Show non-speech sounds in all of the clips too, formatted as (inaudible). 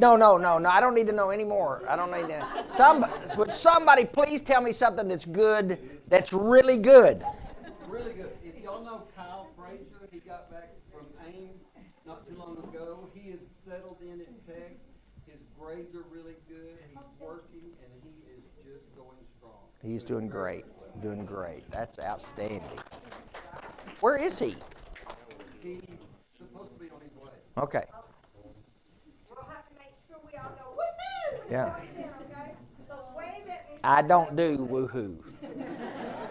No, no, no, no. I don't need to know anymore. I don't need to. Some, would somebody please tell me something that's good, that's really good? Really good. If y'all know Kyle Frazier, he got back from AIM not too long ago. He is settled in at Tech. His grades are really good. He's working, and he is just going strong. He's doing great. Doing great. That's outstanding. Where is he? He's supposed to be on his way. Okay. We'll have to make sure we all go woohoo when Yeah. it comes in, okay? So wave at me. I don't do woohoo.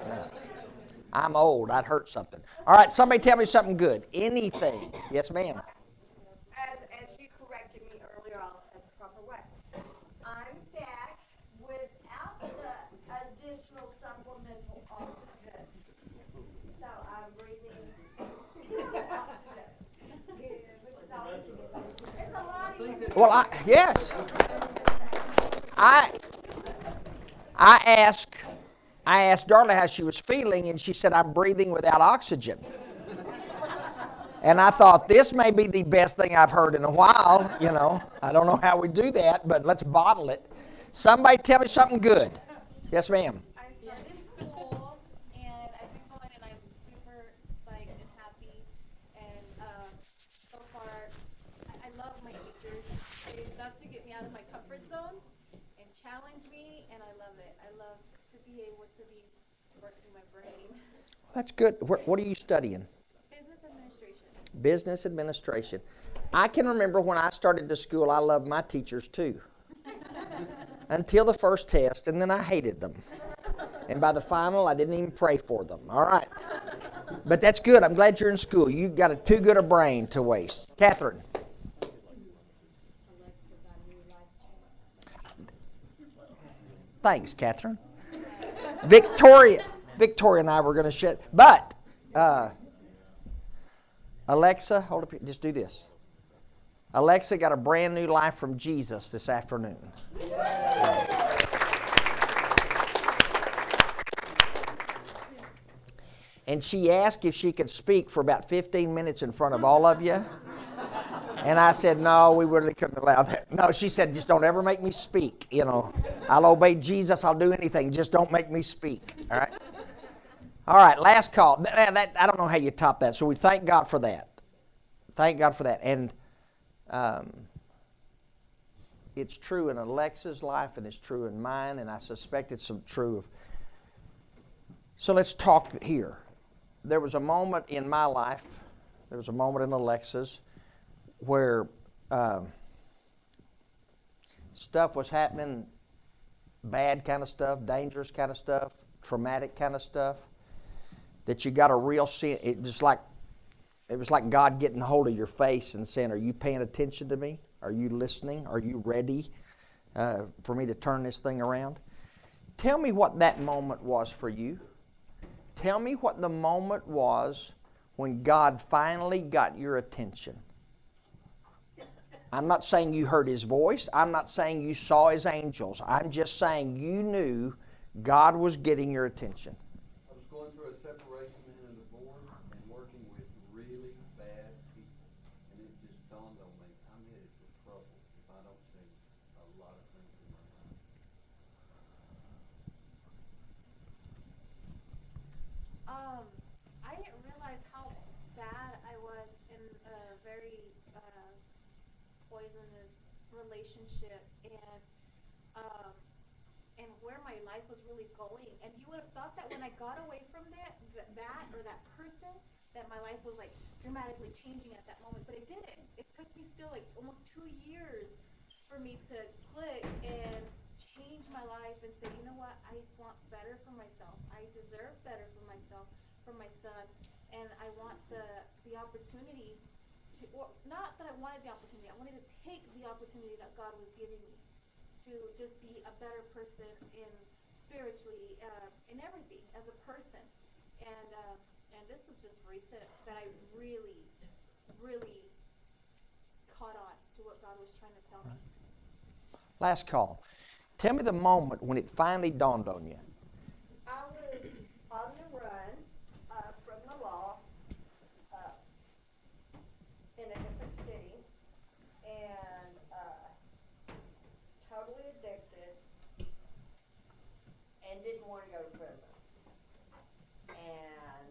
No. I'm old. I'd hurt something. All right, somebody tell me something good. Anything. Yes, ma'am. As, as you corrected me earlier, I'll say proper way. I'm back without the additional supplemental oxygen. So I'm breathing oxygen. Which is oxygen. It's a lot easier. Well, I, yes. I I asked I asked Darla how she was feeling, and she said, "I'm breathing without oxygen." And I thought this may be the best thing I've heard in a while. You know, I don't know how we do that, but let's bottle it. Somebody tell me something good. Yes, ma'am. I started school and I've been going and I'm super psyched and happy. And um, so far, I, I love my teachers. They love to get me out of my comfort zone and challenge me, and I love it. I love to be able to be working my brain. Well, That's good. Where, what are you studying? Business administration. Business administration. I can remember when I started to school, I loved my teachers too. (laughs) Until the first test, and then I hated them. And by the final, I didn't even pray for them. All right. But that's good. I'm glad you're in school. You've got a too good a brain to waste. Catherine. Thanks, Catherine. Victoria. Victoria and I were going to share, but uh, Alexa, hold up. Just do this. Alexa got a brand new life from Jesus this afternoon. And she asked if she could speak for about 15 minutes in front of all of you. And I said, no, we really couldn't allow that. No, she said, just don't ever make me speak. You know, I'll obey Jesus, I'll do anything, just don't make me speak. All right? All right, last call. That- that- I don't know how you top that, so we thank God for that. Thank God for that. And um, it's true in Alexa's life, and it's true in mine, and I suspect it's true of. So let's talk here. There was a moment in my life, there was a moment in Alexa's, where um, stuff was happening, bad kind of stuff, dangerous kind of stuff, traumatic kind of stuff, that you got a real sense. It was like it was like God getting hold of your face and saying, "Are you paying attention to me? Are you listening? Are you ready uh, for me to turn this thing around?" Tell me what that moment was for you. Tell me what the moment was when God finally got your attention. I'm not saying you heard his voice. I'm not saying you saw his angels. I'm just saying you knew God was getting your attention. I was going through a separation and a divorce and working with really bad people. And it just dawned on me, I'm headed for trouble if I don't change a lot of things in my life. Um, I didn't realize how bad I was in a very uh, poisonous relationship and um, and where my life was really going. And you would have thought that when I got away from that, that, or that person, that my life was like dramatically changing at that moment, but it didn't. It took me still like almost two years for me to click and change my life and say, you know what, I want better for myself. I deserve better for myself, for my son, and I want the the opportunity to, or not that I wanted the opportunity, I wanted to take the opportunity that God was giving me to just be a better person in spiritually, uh, in everything as a person, and uh, and this was just recent that I really, really caught on to what God was trying to tell me. Last call. Tell me the moment when it finally dawned on you. I was on the run uh, from the law uh, in a different city, and uh, addicted and didn't want to go to prison. And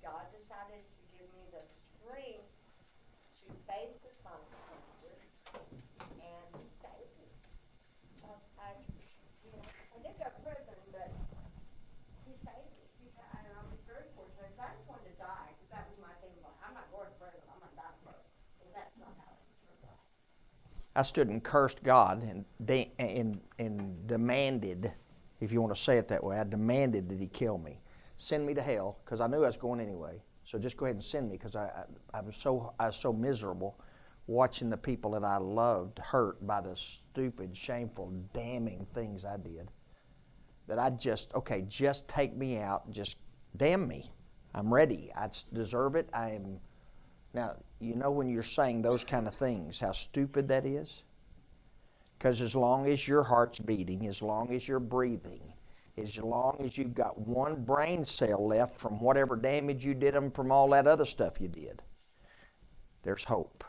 God decided to give me the strength to face the consequences and to save me. Uh, I, you know, I did go to prison, but he saved me. He, and I was very fortunate. 'cause I just wanted to die because that was my thing. Like, I'm not going to prison. I'm going to die first. And that's not how it turned out. I stood and cursed God and, de- and, and demanded, if you want to say it that way, I demanded that He kill me. Send me to hell, because I knew I was going anyway. So just go ahead and send me, because I, I, I, was so, I was so miserable watching the people that I loved hurt by the stupid, shameful, damning things I did. That I just, okay, just take me out, just damn me. I'm ready. I deserve it. I am. Now, you know when you're saying those kind of things, how stupid that is? Because as long as your heart's beating, as long as you're breathing, as long as you've got one brain cell left from whatever damage you did them from all that other stuff you did, there's hope.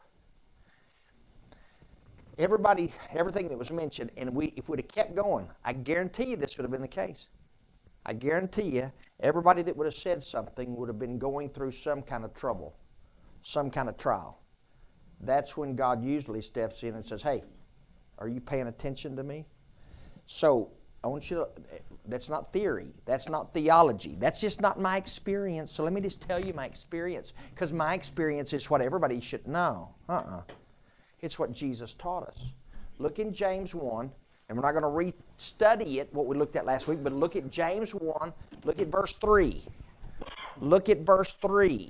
Everybody, everything that was mentioned, and we, if we'd have kept going, I guarantee you this would have been the case. I guarantee you, everybody that would have said something would have been going through some kind of trouble, some kind of trial. That's when God usually steps in and says, Hey, are you paying attention to me? So, I want you to, that's not theory. That's not theology. That's just not my experience. So, let me just tell you my experience, because my experience is what everybody should know. Uh uh-uh. uh It's what Jesus taught us. Look in James 1, and we're not going to restudy it, what we looked at last week, but look at James 1, look at verse 3. Look at verse 3.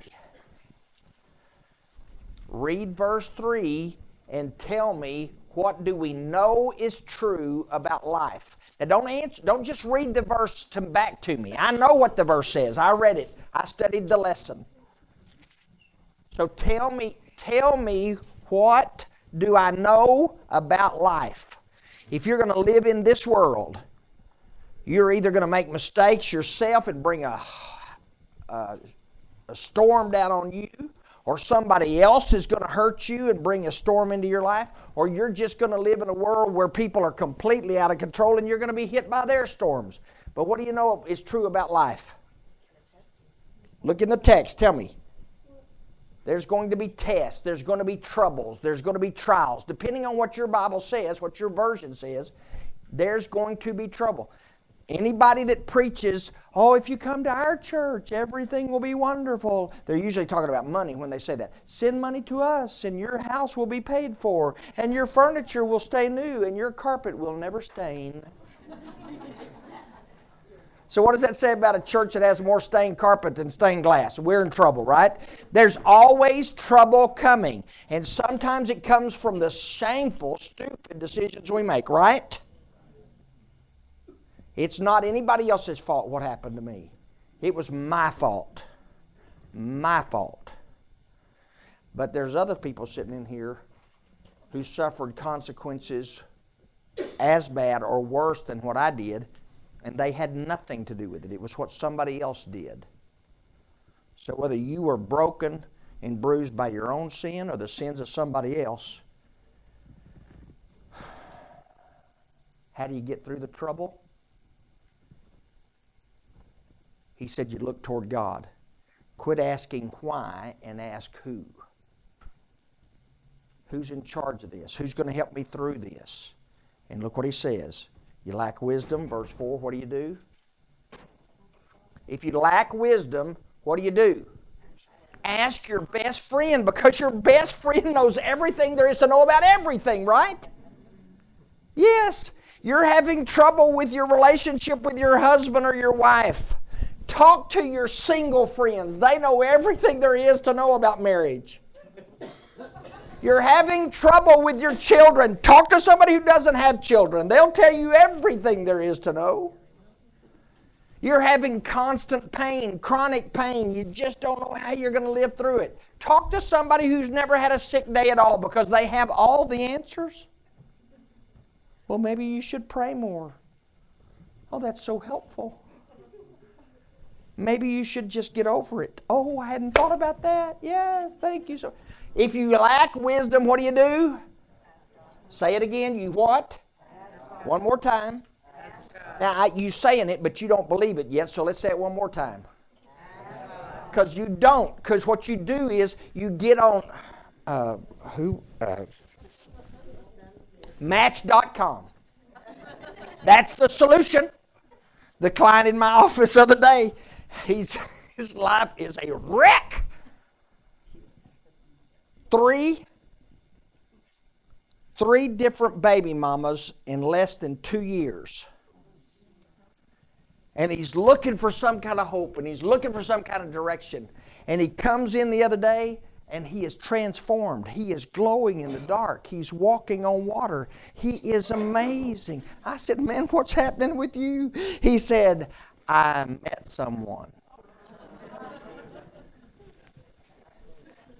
Read verse 3 and tell me what do we know is true about life. Now don't answer, don't just read the verse to, back to me. I know what the verse says. I read it. I studied the lesson. So tell me, tell me what do I know about life? If you're going to live in this world, you're either going to make mistakes yourself and bring a, a, a storm down on you, or somebody else is going to hurt you and bring a storm into your life, or you're just going to live in a world where people are completely out of control and you're going to be hit by their storms. But what do you know is true about life? Look in the text, tell me. There's going to be tests, there's going to be troubles, there's going to be trials. Depending on what your Bible says, what your version says, there's going to be trouble. Anybody that preaches, oh, if you come to our church, everything will be wonderful. They're usually talking about money when they say that. Send money to us, and your house will be paid for, and your furniture will stay new, and your carpet will never stain. So, what does that say about a church that has more stained carpet than stained glass? We're in trouble, right? There's always trouble coming. And sometimes it comes from the shameful, stupid decisions we make, right? It's not anybody else's fault what happened to me. It was my fault. My fault. But there's other people sitting in here who suffered consequences as bad or worse than what I did, and they had nothing to do with it. It was what somebody else did. So whether you were broken and bruised by your own sin or the sins of somebody else, how do you get through the trouble? He said you look toward God. Quit asking why and ask who. Who's in charge of this? Who's going to help me through this? And look what he says. You lack wisdom, verse 4, what do you do? If you lack wisdom, what do you do? Ask your best friend because your best friend knows everything there is to know about everything, right? Yes. You're having trouble with your relationship with your husband or your wife. Talk to your single friends. They know everything there is to know about marriage. You're having trouble with your children. Talk to somebody who doesn't have children. They'll tell you everything there is to know. You're having constant pain, chronic pain. You just don't know how you're going to live through it. Talk to somebody who's never had a sick day at all because they have all the answers. Well, maybe you should pray more. Oh, that's so helpful. Maybe you should just get over it. Oh, I hadn't thought about that. Yes, thank you. So, if you lack wisdom, what do you do? Say it again. You what? One more time. Now, I, you saying it, but you don't believe it yet, so let's say it one more time. Because you don't. Because what you do is you get on uh, who uh, Match.com. That's the solution. The client in my office the other day, he's, his life is a wreck. Three, three different baby mamas in less than two years. And he's looking for some kind of hope and he's looking for some kind of direction. And he comes in the other day and he is transformed. He is glowing in the dark. He's walking on water. He is amazing. I said, Man, what's happening with you? He said, I met someone.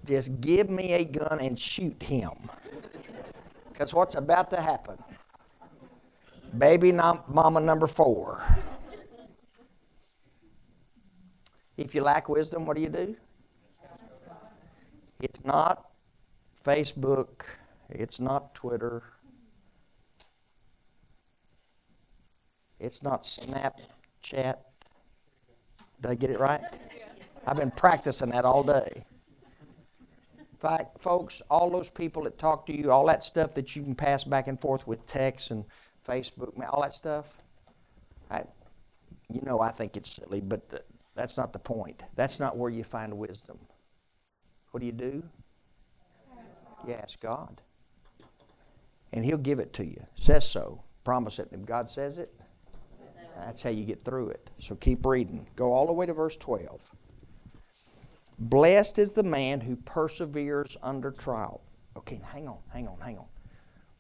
Just give me a gun and shoot him. Because what's about to happen? Baby mama number four. If you lack wisdom, what do you do? It's not Facebook, it's not Twitter, it's not Snapchat. Did I get it right? I've been practicing that all day. In fact, folks, all those people that talk to you, all that stuff that you can pass back and forth with text and Facebook, all that stuff, I, you know, I think it's silly, but that's not the point. That's not where you find wisdom. What do you do? You ask God. And He'll give it to you. Says so. Promise it. If God says it, that's how you get through it. So keep reading. Go all the way to verse 12. Blessed is the man who perseveres under trial. Okay, hang on, hang on, hang on.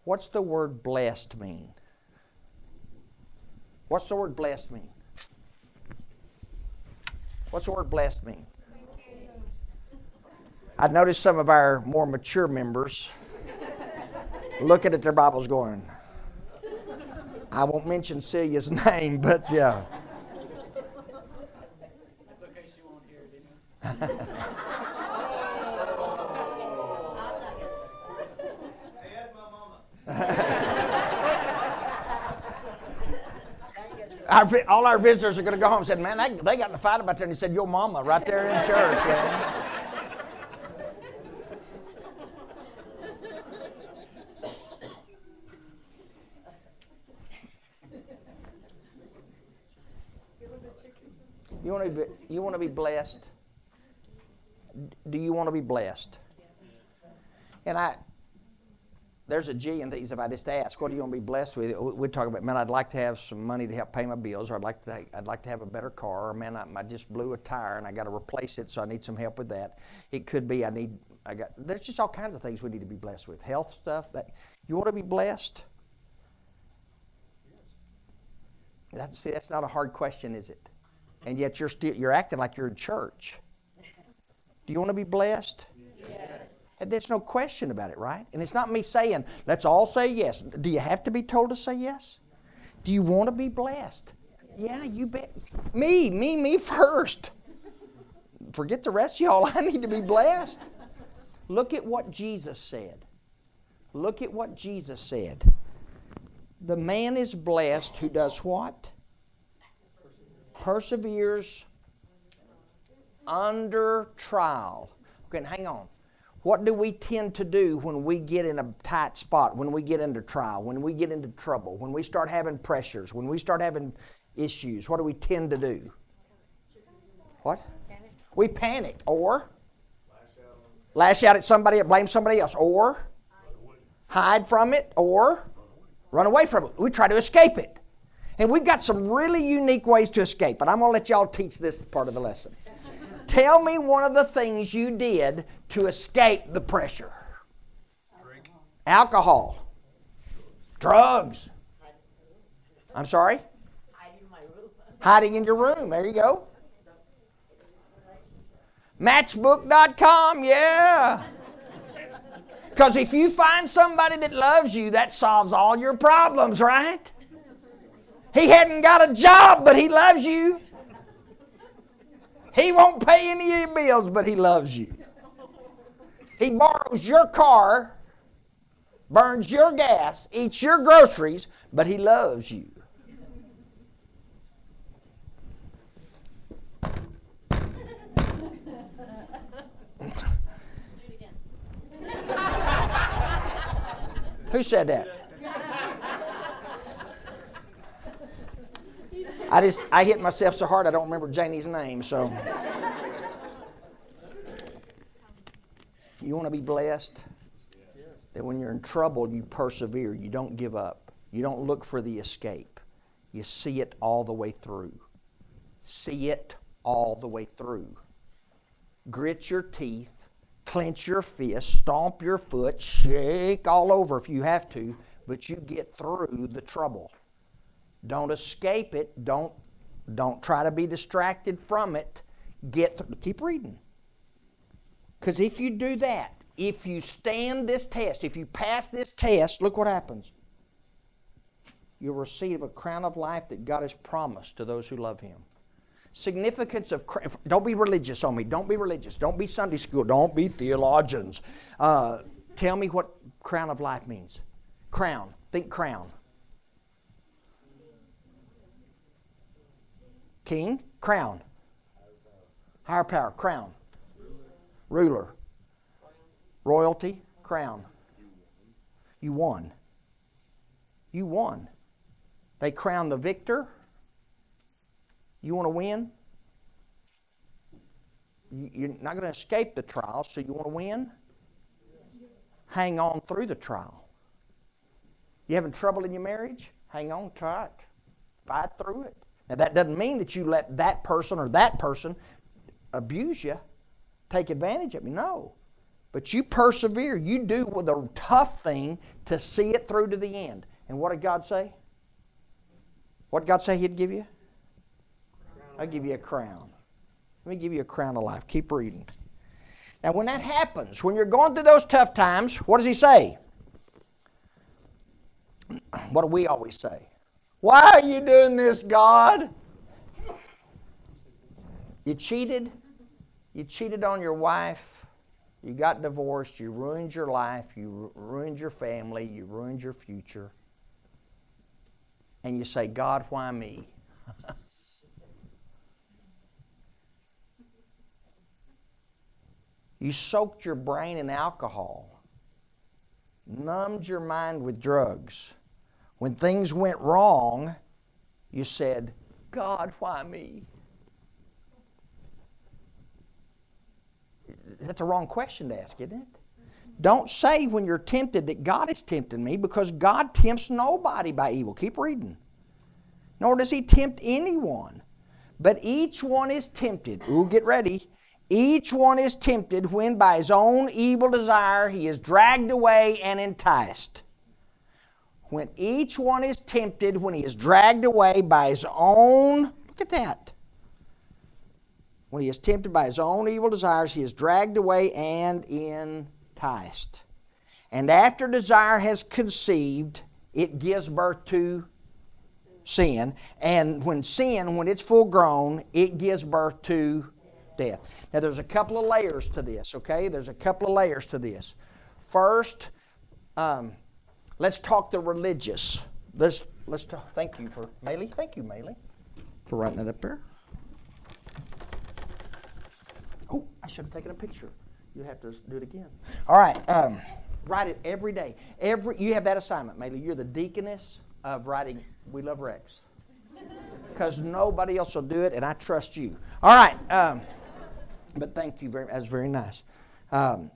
What's the word blessed mean? What's the word blessed mean? What's the word blessed mean? I noticed some of our more mature members looking at their Bibles going, I won't mention Celia's (laughs) name, but yeah. It's okay, she won't hear it our, all our visitors are going to go home and said, man, they, they got in a fight about that. And he said, your mama right there in church. You want to be, you want to be blessed? Do you want to be blessed? And I, there's a G in these. If I just ask, what do you want to be blessed with? We'd talk about, man, I'd like to have some money to help pay my bills, or I'd like to, I'd like to have a better car, or man, I, I just blew a tire and I got to replace it, so I need some help with that. It could be I need, I got. There's just all kinds of things we need to be blessed with. Health stuff. That you want to be blessed. That, see, that's not a hard question, is it? And yet you're still you're acting like you're in church. Do you want to be blessed? Yes. And there's no question about it, right? And it's not me saying, let's all say yes. Do you have to be told to say yes? Do you want to be blessed? Yeah, you bet. Me, me, me first. Forget the rest of y'all. (laughs) I need to be blessed. Look at what Jesus said. Look at what Jesus said. The man is blessed who does what? Perseveres under trial. Okay, hang on. What do we tend to do when we get in a tight spot, when we get into trial, when we get into trouble, when we start having pressures, when we start having issues? What do we tend to do? What? Panic. We panic or lash out at somebody blame somebody else or hide from it or run away from it. We try to escape it. And we've got some really unique ways to escape, but I'm going to let y'all teach this part of the lesson. Tell me one of the things you did to escape the pressure. Drink. Alcohol. Drugs. I'm sorry? Hiding in your room. There you go. Matchbook.com, yeah. Because if you find somebody that loves you, that solves all your problems, right? He hadn't got a job, but he loves you. He won't pay any of your bills, but he loves you. He borrows your car, burns your gas, eats your groceries, but he loves you. (laughs) Who said that? I just I hit myself so hard I don't remember Janie's name, so you want to be blessed? That when you're in trouble, you persevere. You don't give up. You don't look for the escape. You see it all the way through. See it all the way through. Grit your teeth, clench your fist, stomp your foot, shake all over if you have to, but you get through the trouble. Don't escape it. Don't, don't try to be distracted from it. Get th- keep reading. Because if you do that, if you stand this test, if you pass this test, look what happens. You'll receive a crown of life that God has promised to those who love Him. Significance of don't be religious on me. Don't be religious. Don't be Sunday school. Don't be theologians. Uh, tell me what crown of life means. Crown. Think crown. King, crown. Higher power, crown. Ruler. Royalty, crown. You won. You won. They crown the victor. You want to win? You're not going to escape the trial, so you want to win? Hang on through the trial. You having trouble in your marriage? Hang on, try it. Fight through it. Now, that doesn't mean that you let that person or that person abuse you, take advantage of you. No. But you persevere. You do the tough thing to see it through to the end. And what did God say? What did God say He'd give you? I'll give you a crown. Let me give you a crown of life. Keep reading. Now, when that happens, when you're going through those tough times, what does He say? (clears throat) What do we always say? Why are you doing this, God? You cheated. You cheated on your wife. You got divorced. You ruined your life. You ruined your family. You ruined your future. And you say, God, why me? (laughs) you soaked your brain in alcohol, numbed your mind with drugs when things went wrong, you said, God, why me? That's a wrong question to ask, isn't it? Don't say when you're tempted that God is tempting me because God tempts nobody by evil. Keep reading. Nor does He tempt anyone. But each one is tempted. Ooh, get ready. Each one is tempted when by his own evil desire he is dragged away and enticed when each one is tempted, when he is dragged away by his own, look at that. When he is tempted by his own evil desires, he is dragged away and enticed. And after desire has conceived, it gives birth to sin. And when sin, when it's full grown, it gives birth to death. Now, there's a couple of layers to this, okay? There's a couple of layers to this. First, um, Let's talk the religious. Let's let's talk. Thank you for Maylee. Thank you, Maylee, for writing it up there. Oh, I should have taken a picture. You have to do it again. All right. Um, write it every day. Every you have that assignment, Maylee. You're the deaconess of writing. We love Rex because nobody else will do it, and I trust you. All right. Um, but thank you very. That's very nice. Um,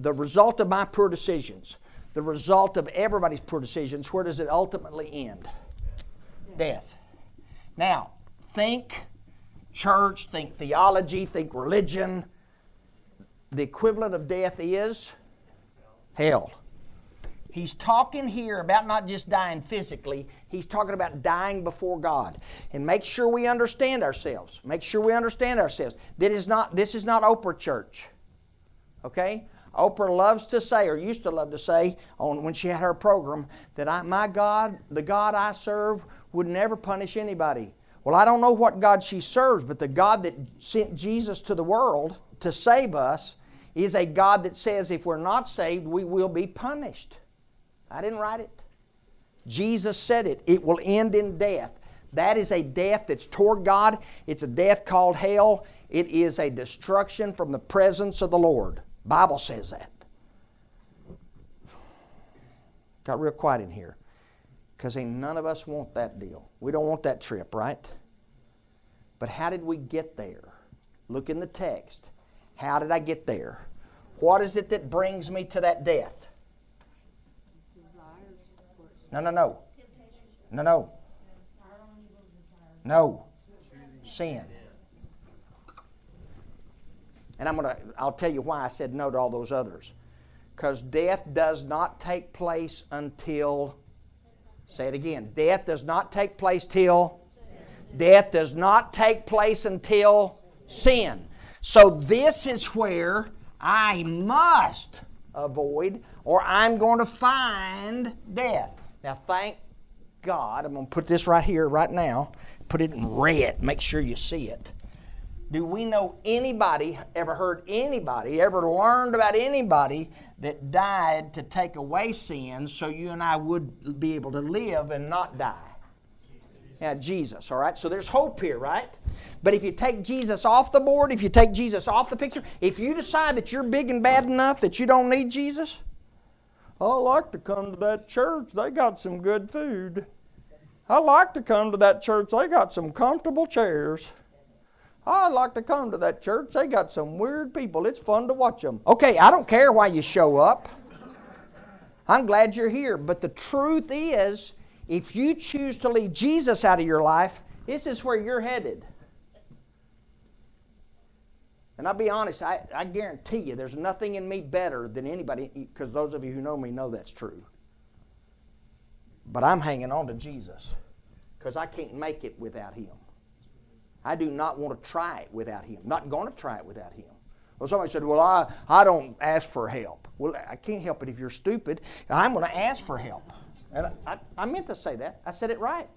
the result of my poor decisions, the result of everybody's poor decisions, where does it ultimately end? Death. Now, think church, think theology, think religion. The equivalent of death is hell. He's talking here about not just dying physically, he's talking about dying before God. And make sure we understand ourselves. Make sure we understand ourselves. That is not, this is not Oprah Church. Okay? Oprah loves to say, or used to love to say, on when she had her program, that I, my God, the God I serve, would never punish anybody. Well, I don't know what God she serves, but the God that sent Jesus to the world to save us is a God that says if we're not saved, we will be punished. I didn't write it. Jesus said it. It will end in death. That is a death that's toward God. It's a death called hell. It is a destruction from the presence of the Lord. Bible says that. Got real quiet in here. Because ain't none of us want that deal. We don't want that trip, right? But how did we get there? Look in the text. How did I get there? What is it that brings me to that death? No, no, no. No, no. No. Sin. And I'm to I'll tell you why I said no to all those others. Cuz death does not take place until say it again. Death does not take place till death does not take place until sin. So this is where I must avoid or I'm going to find death. Now thank God, I'm going to put this right here, right now, put it in red, make sure you see it. Do we know anybody, ever heard anybody, ever learned about anybody that died to take away sin so you and I would be able to live and not die? Yeah, Jesus, all right? So there's hope here, right? But if you take Jesus off the board, if you take Jesus off the picture, if you decide that you're big and bad enough that you don't need Jesus, I like to come to that church. They got some good food. I like to come to that church. They got some comfortable chairs. I like to come to that church. They got some weird people. It's fun to watch them. Okay, I don't care why you show up. I'm glad you're here. But the truth is, if you choose to leave Jesus out of your life, this is where you're headed. And I'll be honest, I, I guarantee you there's nothing in me better than anybody, because those of you who know me know that's true. But I'm hanging on to Jesus because I can't make it without Him. I do not want to try it without Him. Not going to try it without Him. Well, somebody said, Well, I, I don't ask for help. Well, I can't help it if you're stupid. I'm going to ask for help. And I, I meant to say that. I said it right.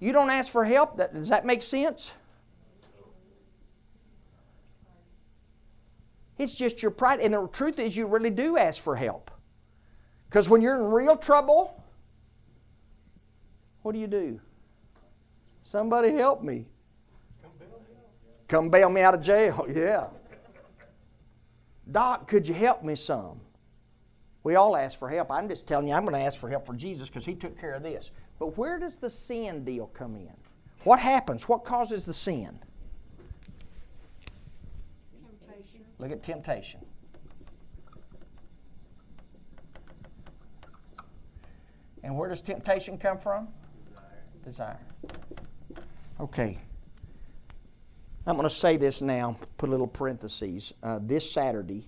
You don't ask for help? That, does that make sense? It's just your pride. And the truth is, you really do ask for help. Because when you're in real trouble, what do you do? Somebody help me. Come bail me out of jail. (laughs) Yeah. Doc, could you help me some? We all ask for help. I'm just telling you, I'm going to ask for help for Jesus because He took care of this. But where does the sin deal come in? What happens? What causes the sin? Temptation. Look at temptation. And where does temptation come from? Desire. Desire. Okay. I'm going to say this now, put a little parentheses. Uh, this Saturday,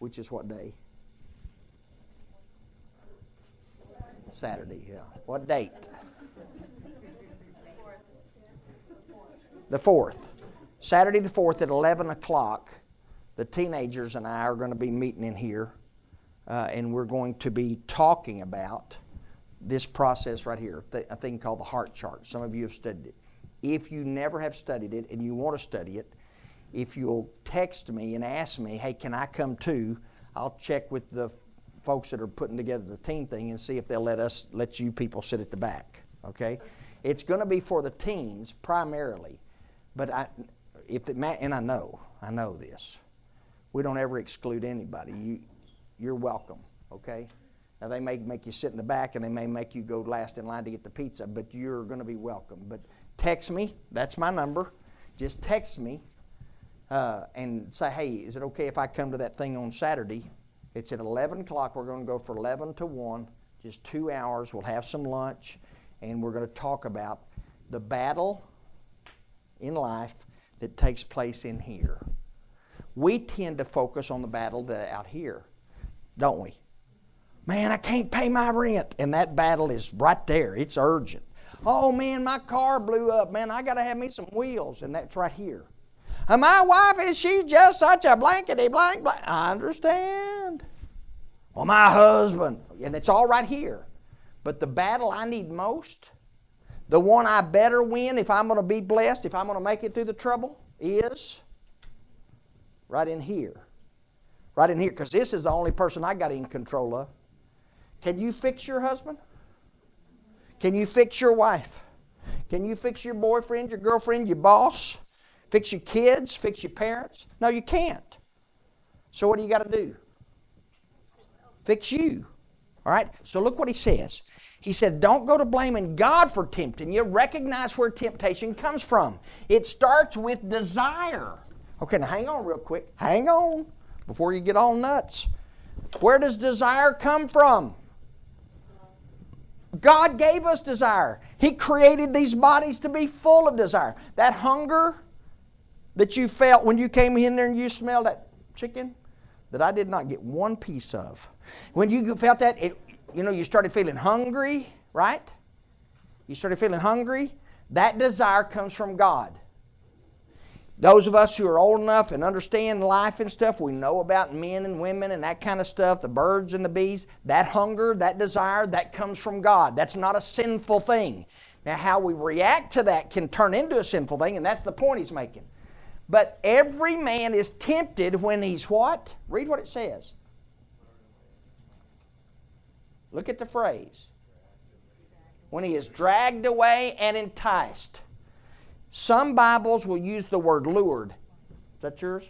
which is what day? Saturday, yeah. What date? The 4th. Saturday the 4th at 11 o'clock, the teenagers and I are going to be meeting in here, uh, and we're going to be talking about this process right here, a thing called the heart chart. Some of you have studied it. If you never have studied it and you want to study it, if you'll text me and ask me, hey, can I come too? I'll check with the folks that are putting together the team thing and see if they'll let us let you people sit at the back. Okay, it's going to be for the teens primarily, but I, if the, and I know, I know this. We don't ever exclude anybody. You, you're welcome. Okay. Now they may make you sit in the back and they may make you go last in line to get the pizza, but you're going to be welcome. But text me. That's my number. Just text me uh, and say, hey, is it okay if I come to that thing on Saturday? It's at 11 o'clock. We're going to go for 11 to 1, just two hours. We'll have some lunch, and we're going to talk about the battle in life that takes place in here. We tend to focus on the battle that out here, don't we? Man, I can't pay my rent. And that battle is right there. It's urgent. Oh man, my car blew up. Man, I got to have me some wheels. And that's right here. And my wife is, she's just such a blankety blank blank. I understand. Well, my husband. And it's all right here. But the battle I need most, the one I better win if I'm going to be blessed, if I'm going to make it through the trouble, is right in here. right in here, because this is the only person I got in control of. Can you fix your husband? Can you fix your wife? Can you fix your boyfriend, your girlfriend, your boss? Fix your kids? Fix your parents? No, you can't. So what do you got to do? Fix you. All right? So look what he says. He said, Don't go to blaming God for tempting you. Recognize where temptation comes from. It starts with desire. Okay, now hang on real quick. Hang on before you get all nuts. Where does desire come from? God gave us desire. He created these bodies to be full of desire. That hunger that you felt when you came in there and you smelled that chicken that I did not get one piece of. When you felt that, it, you know, you started feeling hungry, right? You started feeling hungry. That desire comes from God. Those of us who are old enough and understand life and stuff, we know about men and women and that kind of stuff, the birds and the bees. That hunger, that desire, that comes from God. That's not a sinful thing. Now, how we react to that can turn into a sinful thing, and that's the point he's making. But every man is tempted when he's what? Read what it says. Look at the phrase. When he is dragged away and enticed. Some Bibles will use the word lured. Is that yours?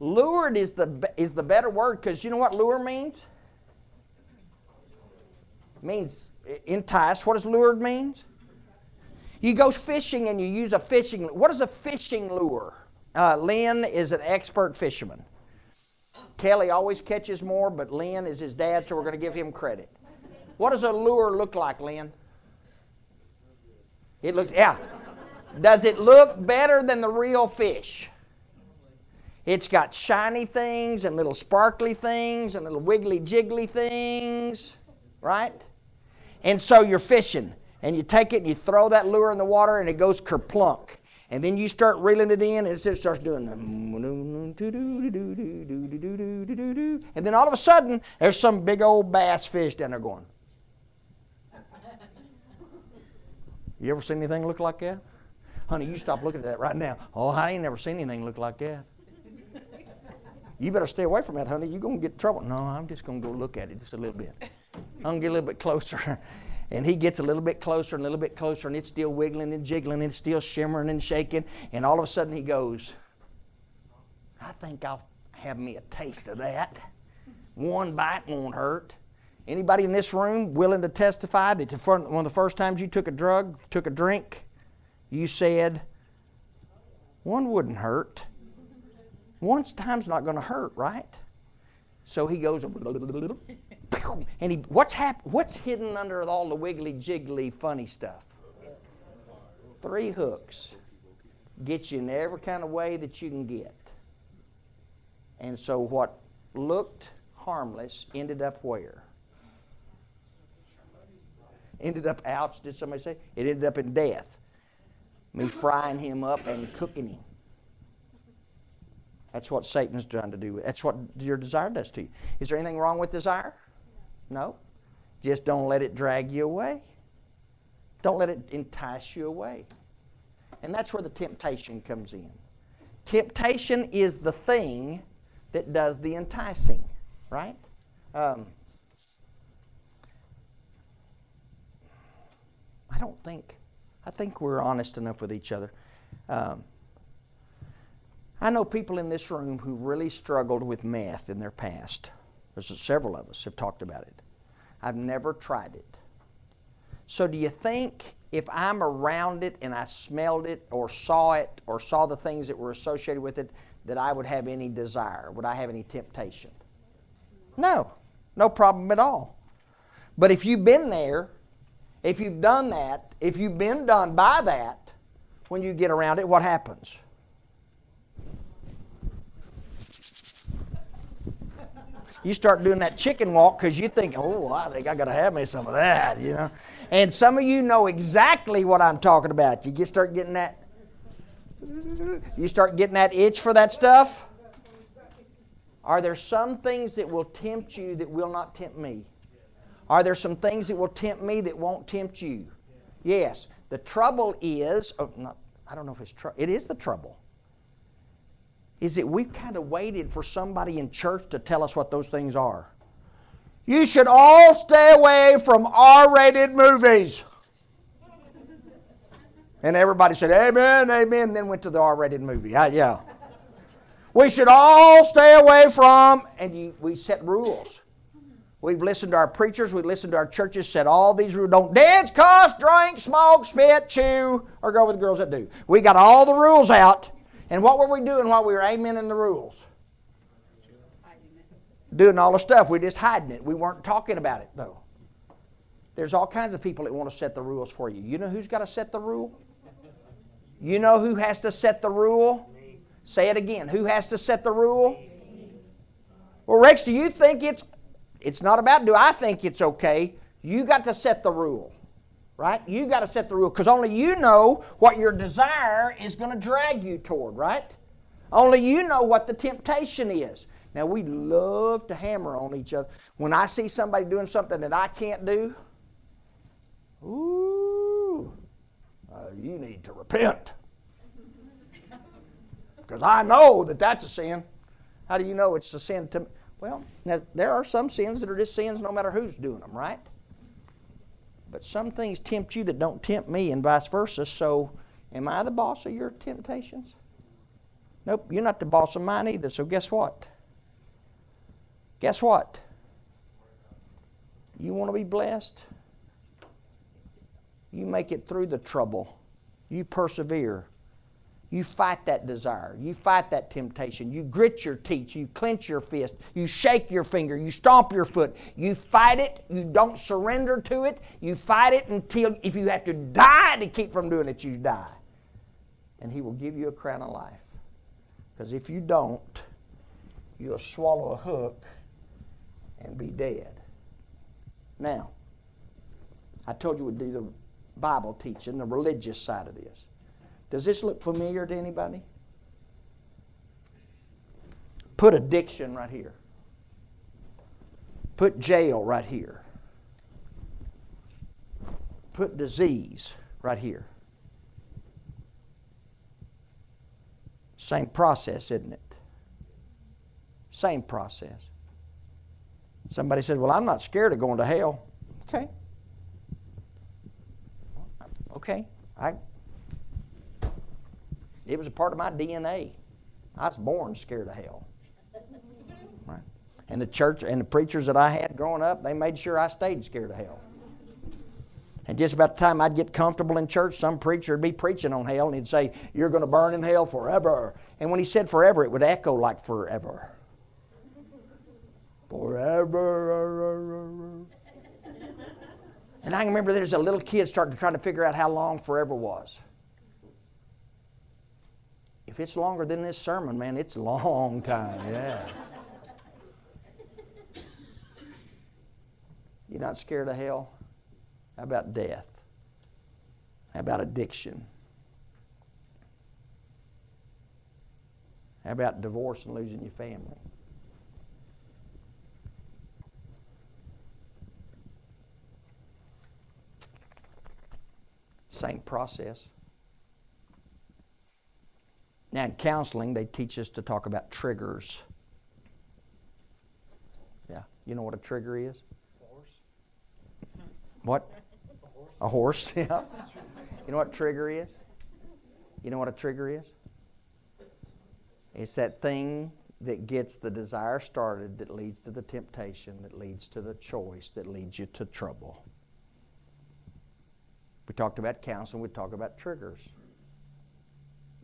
Lured is the, is the better word because you know what lure means? It means entice. What does lured means? You go fishing and you use a fishing. What is a fishing lure? Uh, Lynn is an expert fisherman. Kelly always catches more, but Lynn is his dad, so we're going to give him credit. What does a lure look like, Lynn? It looks, yeah. Does it look better than the real fish? It's got shiny things and little sparkly things and little wiggly jiggly things, right? And so you're fishing and you take it and you throw that lure in the water and it goes kerplunk. And then you start reeling it in and it starts doing and then all of a sudden there's some big old bass fish down there going. You ever seen anything look like that? Honey, you stop looking at that right now. Oh, I ain't never seen anything look like that. You better stay away from that, honey. You're going to get in trouble. No, I'm just going to go look at it just a little bit. I'm going to get a little bit closer. (laughs) And he gets a little bit closer and a little bit closer, and it's still wiggling and jiggling, and it's still shimmering and shaking. And all of a sudden he goes, I think I'll have me a taste of that. One bite won't hurt. Anybody in this room willing to testify that one of the first times you took a drug, took a drink, you said, one wouldn't hurt. One time's not going to hurt, right? So he goes, (laughs) and he, what's, hap- what's hidden under all the wiggly jiggly funny stuff? Three hooks. Get you in every kind of way that you can get. And so what looked harmless ended up where? Ended up, ouch, did somebody say? It ended up in death me frying him up and cooking him. That's what Satan's trying to do. That's what your desire does to you. Is there anything wrong with desire? No. Just don't let it drag you away. Don't let it entice you away. And that's where the temptation comes in. Temptation is the thing that does the enticing, right? Um, I don't think I think we're honest enough with each other. Um, I know people in this room who really struggled with meth in their past. There's several of us have talked about it. I've never tried it. So, do you think if I'm around it and I smelled it or saw it or saw the things that were associated with it, that I would have any desire? Would I have any temptation? No, no problem at all. But if you've been there if you've done that, if you've been done by that, when you get around it, what happens? You start doing that chicken walk because you think, oh, I think I got to have me some of that, you know. And some of you know exactly what I'm talking about. You get start getting that. You start getting that itch for that stuff. Are there some things that will tempt you that will not tempt me? Are there some things that will tempt me that won't tempt you? Yes. The trouble is, oh, not, I don't know if it's trouble. It is the trouble. is that we've kind of waited for somebody in church to tell us what those things are. You should all stay away from R rated movies. And everybody said, Amen, amen, then went to the R rated movie. I, yeah. We should all stay away from, and you, we set rules. We've listened to our preachers, we've listened to our churches, said all these rules don't dance, cuss, drink, smoke, spit, chew, or go with the girls that do. We got all the rules out, and what were we doing while we were amening the rules? Doing all the stuff. We're just hiding it. We weren't talking about it though. There's all kinds of people that want to set the rules for you. You know who's got to set the rule? You know who has to set the rule? Say it again. Who has to set the rule? Well, Rex, do you think it's it's not about do I think it's okay? You got to set the rule. Right? You got to set the rule because only you know what your desire is going to drag you toward, right? Only you know what the temptation is. Now, we love to hammer on each other. When I see somebody doing something that I can't do, ooh, uh, you need to repent. Because I know that that's a sin. How do you know it's a sin to Well, there are some sins that are just sins no matter who's doing them, right? But some things tempt you that don't tempt me, and vice versa. So, am I the boss of your temptations? Nope, you're not the boss of mine either. So, guess what? Guess what? You want to be blessed? You make it through the trouble. You persevere. You fight that desire. You fight that temptation. You grit your teeth. You clench your fist. You shake your finger. You stomp your foot. You fight it. You don't surrender to it. You fight it until, if you have to die to keep from doing it, you die. And He will give you a crown of life. Because if you don't, you'll swallow a hook and be dead. Now, I told you we'd do the Bible teaching, the religious side of this. Does this look familiar to anybody? Put addiction right here. Put jail right here. Put disease right here. Same process, isn't it? Same process. Somebody said, Well, I'm not scared of going to hell. Okay. Okay. I it was a part of my DNA. I was born scared of hell. Right? And the church and the preachers that I had growing up, they made sure I stayed scared of hell. And just about the time I'd get comfortable in church, some preacher would be preaching on hell and he'd say, You're going to burn in hell forever. And when he said forever, it would echo like forever. Forever. And I remember there's a little kid starting to try to figure out how long forever was. If it's longer than this sermon, man, it's a long time, yeah. You're not scared of hell? How about death? How about addiction? How about divorce and losing your family? Same process. Now, in counseling, they teach us to talk about triggers. Yeah, you know what a trigger is? A horse. What? A horse. A (laughs) horse, yeah. You know what trigger is? You know what a trigger is? It's that thing that gets the desire started that leads to the temptation, that leads to the choice, that leads you to trouble. We talked about counseling, we talk about triggers.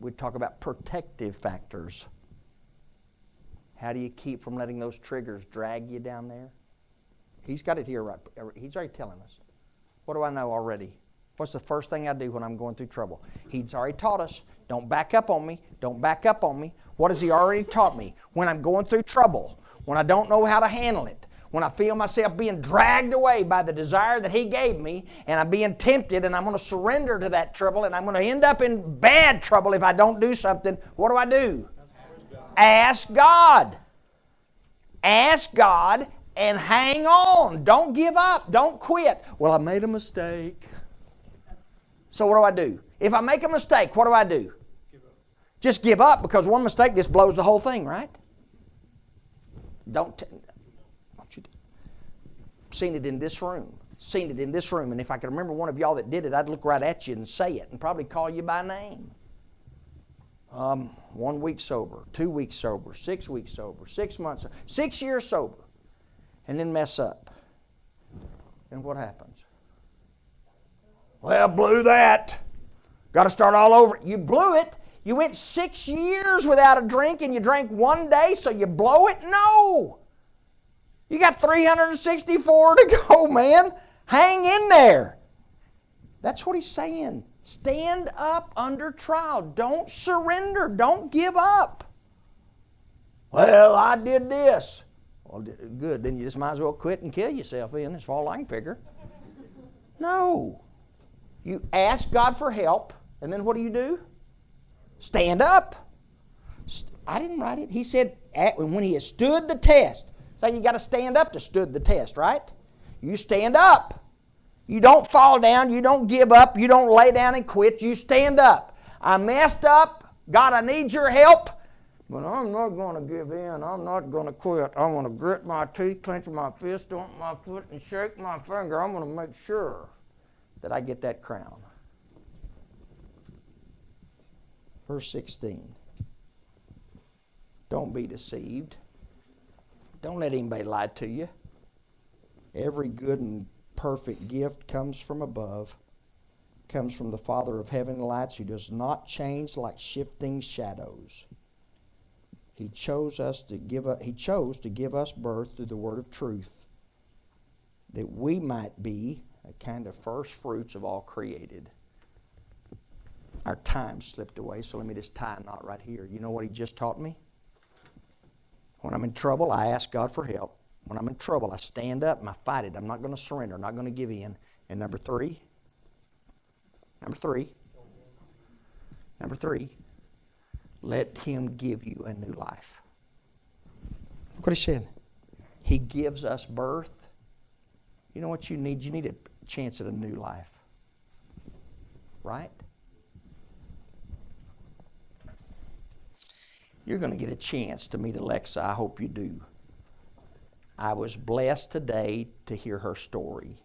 We talk about protective factors. How do you keep from letting those triggers drag you down there? He's got it here right. He's already telling us. What do I know already? What's the first thing I do when I'm going through trouble? He's already taught us. Don't back up on me. Don't back up on me. What has he already taught me? When I'm going through trouble, when I don't know how to handle it, when I feel myself being dragged away by the desire that He gave me, and I'm being tempted, and I'm going to surrender to that trouble, and I'm going to end up in bad trouble if I don't do something, what do I do? Ask God. Ask God and hang on. Don't give up. Don't quit. Well, I made a mistake. So, what do I do? If I make a mistake, what do I do? Just give up because one mistake just blows the whole thing, right? Don't. T-? Seen it in this room. Seen it in this room. And if I could remember one of y'all that did it, I'd look right at you and say it and probably call you by name. Um, one week sober, two weeks sober, six weeks sober, six months, six years sober, and then mess up. And what happens? Well, blew that. Got to start all over. You blew it. You went six years without a drink and you drank one day, so you blow it? No. You got 364 to go, man. Hang in there. That's what he's saying. Stand up under trial. Don't surrender. Don't give up. Well, I did this. Well, good. Then you just might as well quit and kill yourself in, as far as I can figure. No. You ask God for help, and then what do you do? Stand up. I didn't write it. He said when he has stood the test. So you got to stand up to stood the test, right? You stand up. You don't fall down. You don't give up. You don't lay down and quit. You stand up. I messed up. God, I need your help. But I'm not going to give in. I'm not going to quit. I'm going to grit my teeth, clench my fist, stomp my foot, and shake my finger. I'm going to make sure that I get that crown. Verse 16. Don't be deceived. Don't let anybody lie to you. Every good and perfect gift comes from above, comes from the Father of heaven and lights, who does not change like shifting shadows. He chose us to give a, he chose to give us birth through the word of truth, that we might be a kind of first fruits of all created. Our time slipped away, so let me just tie a knot right here. You know what he just taught me? When I'm in trouble, I ask God for help. When I'm in trouble, I stand up and I fight it. I'm not going to surrender. I'm not going to give in. And number three, number three, number three, let Him give you a new life. Look what He said. He gives us birth. You know what you need? You need a chance at a new life. Right? You're going to get a chance to meet Alexa. I hope you do. I was blessed today to hear her story.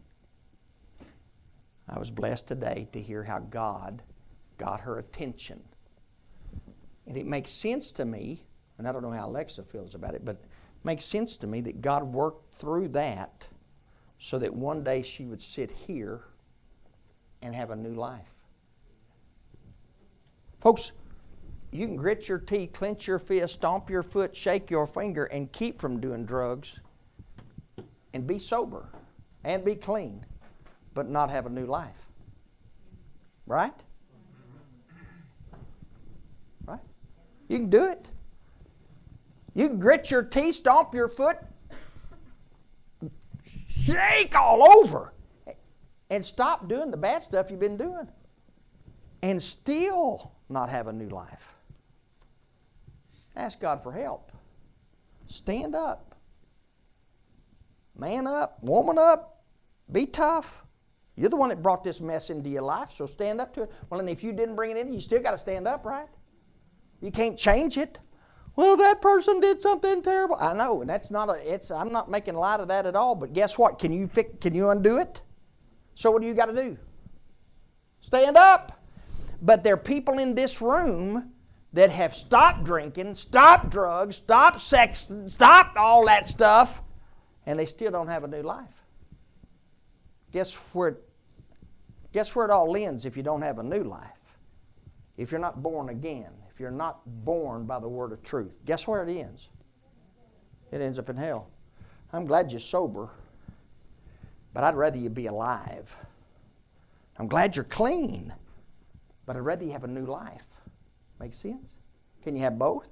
I was blessed today to hear how God got her attention. And it makes sense to me, and I don't know how Alexa feels about it, but it makes sense to me that God worked through that so that one day she would sit here and have a new life. Folks, you can grit your teeth, clench your fist, stomp your foot, shake your finger, and keep from doing drugs and be sober and be clean, but not have a new life. Right? Right? You can do it. You can grit your teeth, stomp your foot, shake all over, and stop doing the bad stuff you've been doing, and still not have a new life. Ask God for help. Stand up. Man up, woman up, be tough. You're the one that brought this mess into your life, so stand up to it. Well, and if you didn't bring it in, you still got to stand up, right? You can't change it. Well, that person did something terrible. I know, and that's not a. It's. I'm not making light of that at all. But guess what? Can you fix? Can you undo it? So what do you got to do? Stand up. But there are people in this room that have stopped drinking, stopped drugs, stopped sex, stopped all that stuff, and they still don't have a new life. Guess where, guess where it all ends if you don't have a new life? If you're not born again, if you're not born by the word of truth, guess where it ends? It ends up in hell. I'm glad you're sober, but I'd rather you be alive. I'm glad you're clean, but I'd rather you have a new life. Make sense? Can you have both?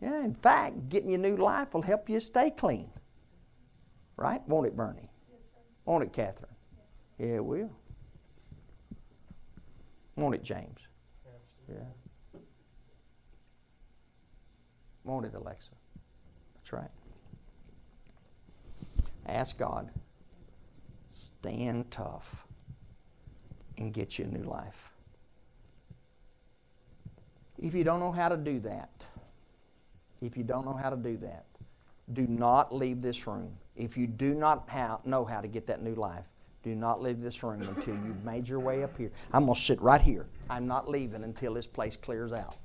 Yeah, in fact, getting your new life will help you stay clean. Right? Won't it, Bernie? Yes, Won't it, Catherine? Yes. Yeah, it will. Won't it, James? Absolutely. Yeah. Won't it, Alexa? That's right. Ask God. Stand tough and get you a new life. If you don't know how to do that, if you don't know how to do that, do not leave this room. If you do not how, know how to get that new life, do not leave this room until you've made your way up here. I'm going to sit right here. I'm not leaving until this place clears out.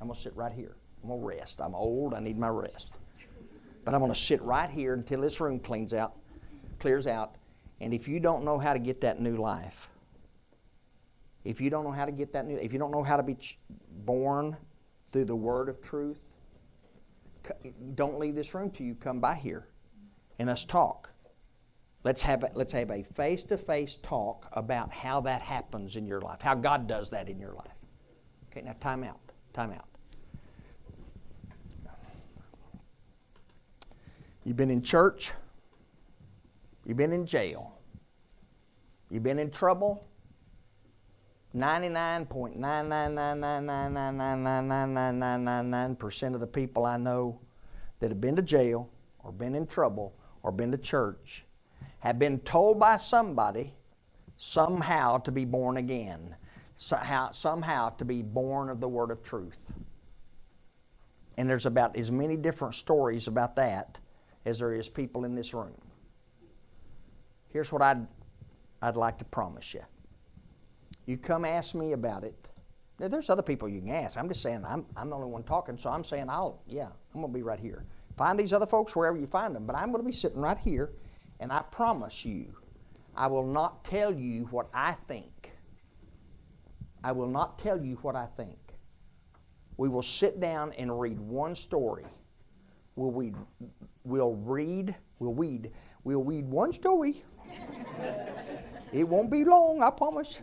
I'm going to sit right here. I'm going to rest. I'm old. I need my rest. But I'm going to sit right here until this room cleans out, clears out. And if you don't know how to get that new life, if you don't know how to get that new, if you don't know how to be born through the word of truth, don't leave this room till you come by here and us talk. Let's have a, let's have a face-to-face talk about how that happens in your life, how God does that in your life. Okay, now time out. Time out. You've been in church. You've been in jail. You've been in trouble. 99.99999999999% of the people I know that have been to jail or been in trouble or been to church have been told by somebody somehow to be born again, somehow, somehow to be born of the word of truth. And there's about as many different stories about that as there is people in this room. Here's what I'd, I'd like to promise you. You come ask me about it. Now, there's other people you can ask. I'm just saying I'm, I'm the only one talking, so I'm saying I'll, yeah, I'm going to be right here. Find these other folks wherever you find them, but I'm going to be sitting right here, and I promise you, I will not tell you what I think. I will not tell you what I think. We will sit down and read one story. We'll read, we'll read, we'll read, we'll read one story. (laughs) it won't be long, I promise.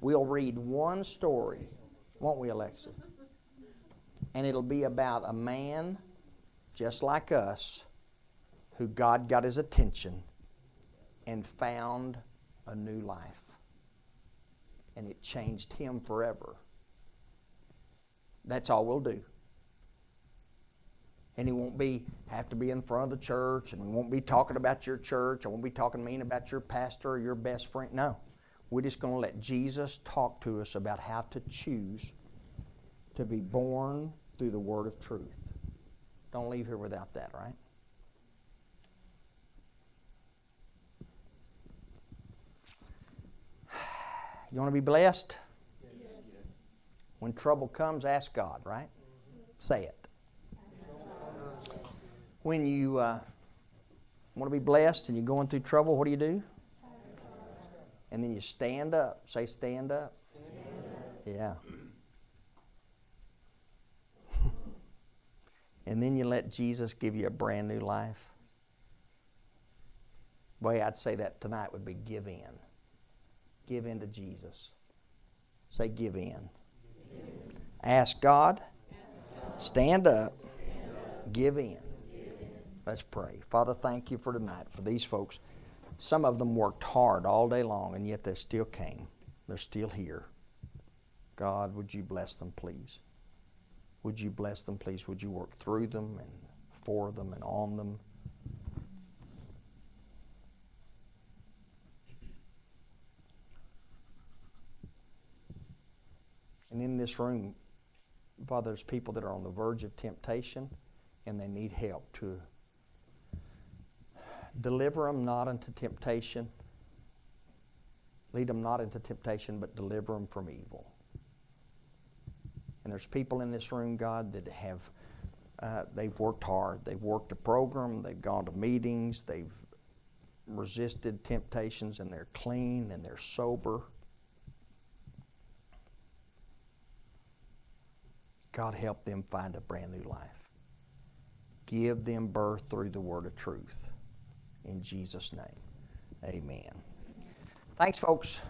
We'll read one story, won't we, Alexa? And it'll be about a man just like us who God got his attention and found a new life. And it changed him forever. That's all we'll do. And he won't be have to be in front of the church, and we won't be talking about your church. I won't be talking mean about your pastor or your best friend. No. We're just going to let Jesus talk to us about how to choose to be born through the word of truth. Don't leave here without that, right? (sighs) You want to be blessed? Yes. When trouble comes, ask God, right? Say it. When you uh, want to be blessed and you're going through trouble, what do you do? And then you stand up. Say, stand up. Stand up. Yeah. (laughs) and then you let Jesus give you a brand new life. Way I'd say that tonight would be give in. Give in to Jesus. Say, give in. Give in. Ask, God. Ask God. Stand up. Stand up. Give, in. give in. Let's pray. Father, thank you for tonight, for these folks. Some of them worked hard all day long, and yet they still came. They're still here. God, would you bless them, please? Would you bless them, please? Would you work through them and for them and on them? And in this room, Father, there's people that are on the verge of temptation and they need help to deliver them not into temptation. Lead them not into temptation, but deliver them from evil. And there's people in this room, God, that have uh, they've worked hard. They've worked a program. They've gone to meetings. They've resisted temptations, and they're clean and they're sober. God, help them find a brand new life. Give them birth through the word of truth. In Jesus' name, amen. Thanks, folks.